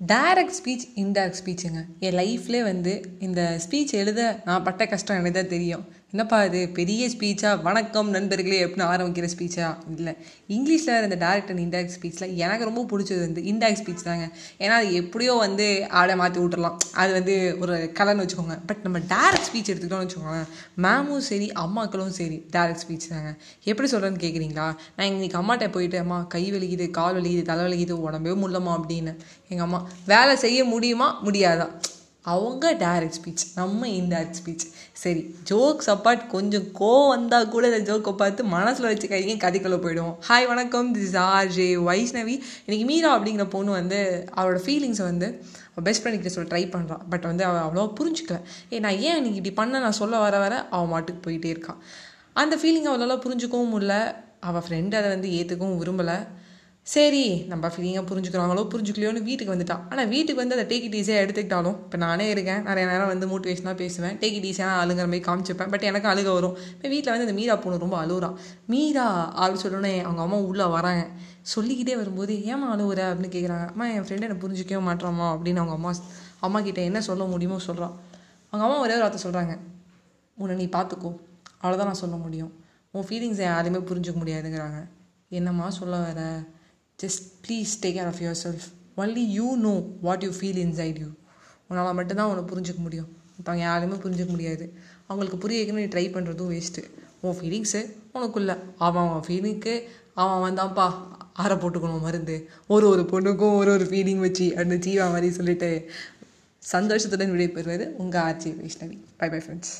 Direct speech indirect ஸ்பீச்சுங்க என் லைஃப்லேயே வந்து இந்த ஸ்பீச் எழுத நான் பட்ட கஷ்டம் எனக்கு தான் தெரியும். என்னப்பா இது? பெரிய ஸ்பீச்சா வணக்கம் நண்பர்களே எப்படின்னு ஆரம்பிக்கிற ஸ்பீச்சா இல்லை. இங்கிலீஷில் இந்த டேரக்டர் அண்ட் ஸ்பீச்சில் எனக்கு ரொம்ப பிடிச்சது வந்து இன்டைரக்ட் ஸ்பீச் தாங்க. ஏன்னா அது எப்படியோ வந்து ஆடை மாற்றி விட்டுறலாம். அது வந்து ஒரு கலர்னு வச்சுக்கோங்க. பட் நம்ம டேரக்ட் ஸ்பீச் எடுத்துக்கிட்டோம்னு வச்சுக்கோங்க மேமும் சரி அம்மாக்களும் சரி டேரக்ட் ஸ்பீச் தாங்க. எப்படி சொல்கிறேன்னு கேட்குறீங்களா நான் இன்னைக்கு அம்மாட்ட போயிட்டு அம்மா கை வலிக்குது கால் வலிக்குது தலை வலிக்குது உடம்பே முடியலமா அப்படின்னு. எங்கள் அம்மா வேலை செய்ய முடியுமா? முடியாதா. அவங்க டேரக்ட் ஸ்பீச் நம்ம இன்டேரக்ட் ஸ்பீச் சரி ஜோக்ஸ் அப்பார்ட் கொஞ்சம் கோ வந்தால் கூட இந்த ஜோக்கை பார்த்து மனசில் வச்சுக்காதீங்க கதைக்குள்ளே போயிடுவோம். ஹாய் வணக்கம். திஸ் ஆர் ஜே வைஷ்ணவி இன்றைக்கி மீரா அப்படிங்கிற பொண்ணு வந்து அவளோட ஃபீலிங்ஸை வந்து அவள் பெஸ்ட் ஃப்ரெண்ட் சொல்ல ட்ரை பண்ணுறான் பட் வந்து அவள் அவ்வளோ புரிஞ்சுக்கல. ஏ நான் ஏன் இன்னைக்கு இப்படி பண்ண? நான் சொல்ல வர வர அவள் மாட்டுக்கு போயிட்டே இருக்கான் அந்த ஃபீலிங் அவளால் புரிஞ்சுக்கவும் முடியல. அவள் ஃப்ரெண்டு அதை வந்து ஏற்றுக்கவும் விரும்பலை. சரி நம்ம ஃபீலிங்காக புரிஞ்சுக்கிறாங்களோ புரிஞ்சுக்கலையோன்னு வீட்டுக்கு வந்துட்டான். ஆனால் வீட்டுக்கு வந்து அதை டேக் இட் ஈஸியாக எடுத்துக்கிட்டாலும் இப்போ நானே இருக்கேன். நிறைய நேரம் வந்து மோட்டிவேஷனாக பேசுவேன். டேக் இட் ஈஸியாக அழுங்கிற மாதிரி காமிச்சிப்பேன். பட் எனக்கு அழுக வரும். இப்போ வீட்டில் வந்து இந்த மீரா பொண்ணு ரொம்ப அழுகுறான் மீரா அப்படின்னு சொல்லணுன்னே அவங்க அம்மா உள்ளே வராங்க. சொல்லிக்கிட்டே வரும்போது ஏமா அழுகுற அப்படின்னு கேட்குறாங்க அம்மா என் ஃப்ரெண்டு என்னை புரிஞ்சிக்கவே மாட்டாமா அப்படின்னு அவங்க அம்மா அம்மா கிட்டே என்ன சொல்ல முடியுமோ சொல்கிறான் அவங்க அம்மா ஒரே ஒரு வார்த்தை சொல்கிறாங்க உன்னை நீ பார்த்துக்கோ அவ்வளோதான் நான் சொல்ல முடியும். உன் ஃபீலிங்ஸை யாருமே புரிஞ்சுக்க முடியாதுங்கிறாங்க. என்னம்மா சொல்ல வர? Just please take care of yourself only you know what you feel inside you உன்னால் மட்டும்தான் உன்னை புரிஞ்சுக்க முடியும். மற்றவங்க யாருமே புரிஞ்சுக்க முடியாது. அவங்களுக்கு புரிய வைக்கணும் நீ ட்ரை பண்ணுறதும் வேஸ்ட்டு உன் ஃபீலிங்ஸு உனக்குள்ள. அவன் அவன் ஃபீலிங்க்கு அவன் வந்தான்ப்பா ஆற போட்டுக்கணும் மருந்து. ஒரு ஒரு பொண்ணுக்கும் ஒரு ஒரு ஃபீலிங் வச்சு அந்த ஜீவா மாதிரி சொல்லிட்டு சந்தோஷத்துடன் விடைபெறுவது உங்கள் RJ Vaishnavi. Bye bye friends